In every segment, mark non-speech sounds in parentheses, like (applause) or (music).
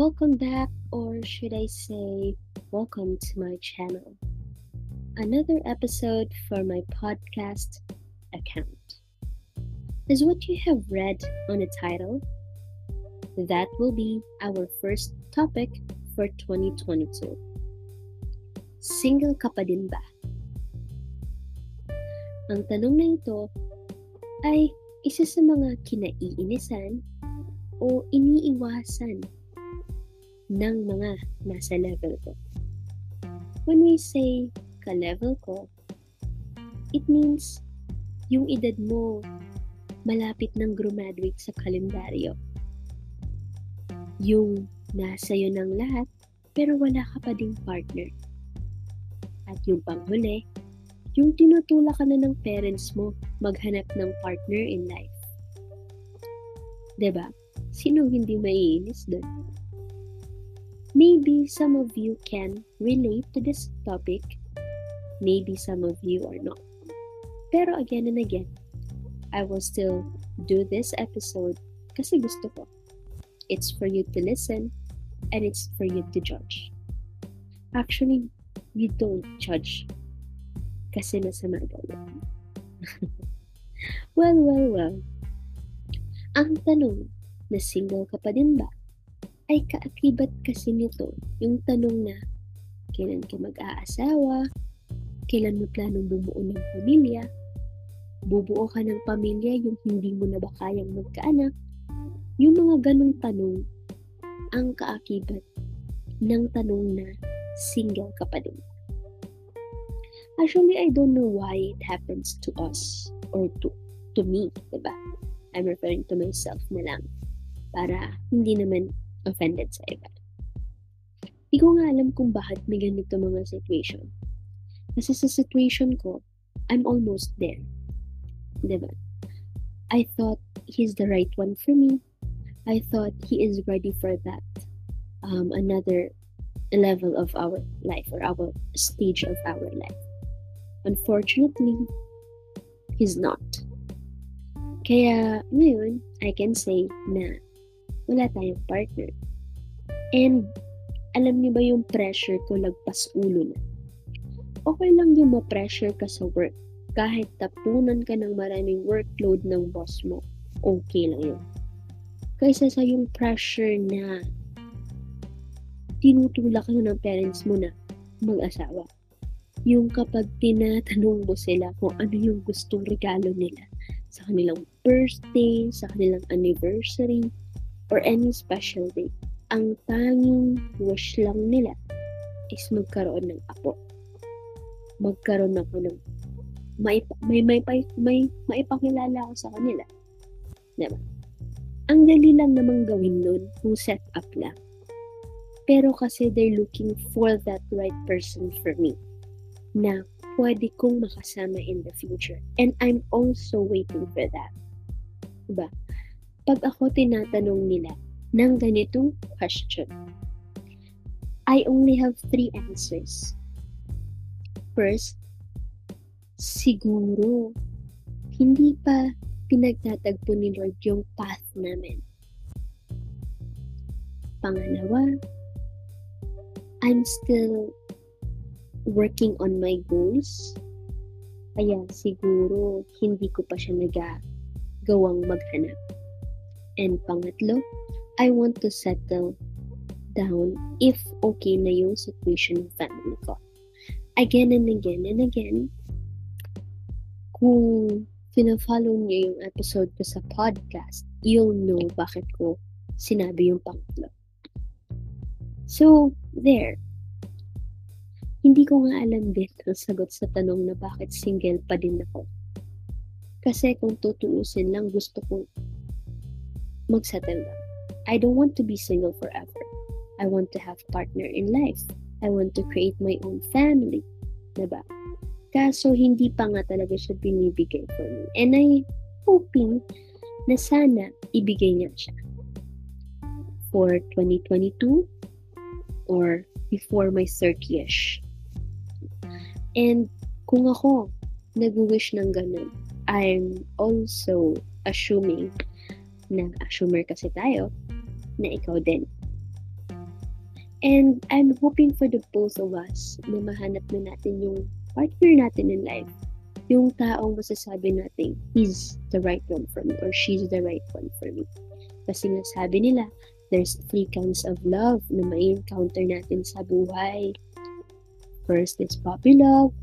Welcome back, or should I say, welcome to my channel. Another episode for my podcast account. Is what you have read on the title? That will be our first topic for 2022. Single ka pa din ba? Ang tanong na ito ay isa sa mga kinaiinisan o iniiwasan ng mga nasa level ko. When we say ka-level ko, it means yung edad mo malapit ng graduate sa kalendaryo. Yung nasa iyo ng lahat, pero wala ka pa ding partner. At yung panghuli, yung tinutulak ka na ng parents mo maghanap ng partner in life. ba? Diba? Sino hindi maiinis doon? Maybe some of you can relate to this topic. Maybe some of you are not. Pero again and again, I will still do this episode kasi gusto ko. It's for you to listen and it's for you to judge. Actually, you don't judge kasi masama daw (laughs) well, well, well. Ang tanong, na single ka pa din ba? Ay kaakibat kasi nito yung tanong na kailan ka mag-aasawa, kailan mo planong bumuo ng pamilya, bubuo ka ng pamilya yung hindi mo na ba kayang magkaanak, yung mga ganong tanong ang kaakibat ng tanong na single ka pa din. Actually, I don't know why it happens to us or to to me, diba? I'm referring to myself na lang para hindi naman offended sa iba. Hindi ko nga alam kung bakit may ganito mga situation. Kasi sa situation ko, I'm almost there. Diba? I thought he's the right one for me. I thought he is ready for that. Um, another level of our life or our stage of our life. Unfortunately, he's not. Kaya ngayon, I can say na wala tayong partner. And alam niyo ba yung pressure ko lagpas ulo na? Okay lang yung ma-pressure ka sa work. Kahit tapunan ka ng maraming workload ng boss mo, okay lang yun. Kaysa sa yung pressure na tinutulak ka ng parents mo na mag-asawa. Yung kapag tinatanong mo sila kung ano yung gustong regalo nila sa kanilang birthday, sa kanilang anniversary, or any special day, ang tanging wish lang nila is magkaroon ng apo. Magkaroon ako ng may may may may, may maipakilala ako sa kanila. Diba? Ang dali lang namang gawin nun kung set up lang. Pero kasi they're looking for that right person for me na pwede kong makasama in the future. And I'm also waiting for that. Diba? Pag ako tinatanong nila ng ganitong question, I only have three answers. First, siguro, hindi pa pinagtatagpo ni Lord yung path namin. Pangalawa, I'm still working on my goals. Kaya siguro hindi ko pa siya nagagawang maghanap. And pangatlo, I want to settle down if okay na yung situation ng family ko. Again and again and again, kung fina-follow niyo yung episode ko sa podcast, you'll know bakit ko sinabi yung pangatlo. So, there. Hindi ko nga alam din ang sagot sa tanong na bakit single pa din ako. Kasi kung tutuusin lang, gusto kong magsettle down. I don't want to be single forever. I want to have partner in life. I want to create my own family. Diba? Kaso, hindi pa nga talaga siya binibigay for me. And I hoping na sana ibigay niya siya. For 2022 or before my 30ish. And kung ako nag-wish ng ganun, I'm also assuming na assumer kasi tayo na ikaw din And I'm hoping for the both of us na mahanap na natin yung partner natin in life. Yung taong masasabi natin, he's the right one for me or she's the right one for me. Kasi nga sabi nila, there's three kinds of love na may encounter natin sa buhay. First is puppy love,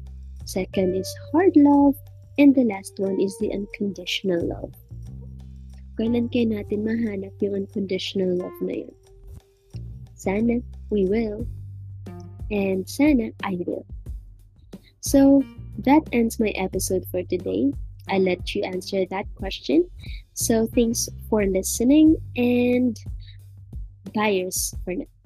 second is hard love, and the last one is the unconditional love. Kailan kaya natin mahanap yung unconditional love na yun? Sana we will. And sana I will. So that ends my episode for today. I let you answer that question. So thanks for listening and buyers for now.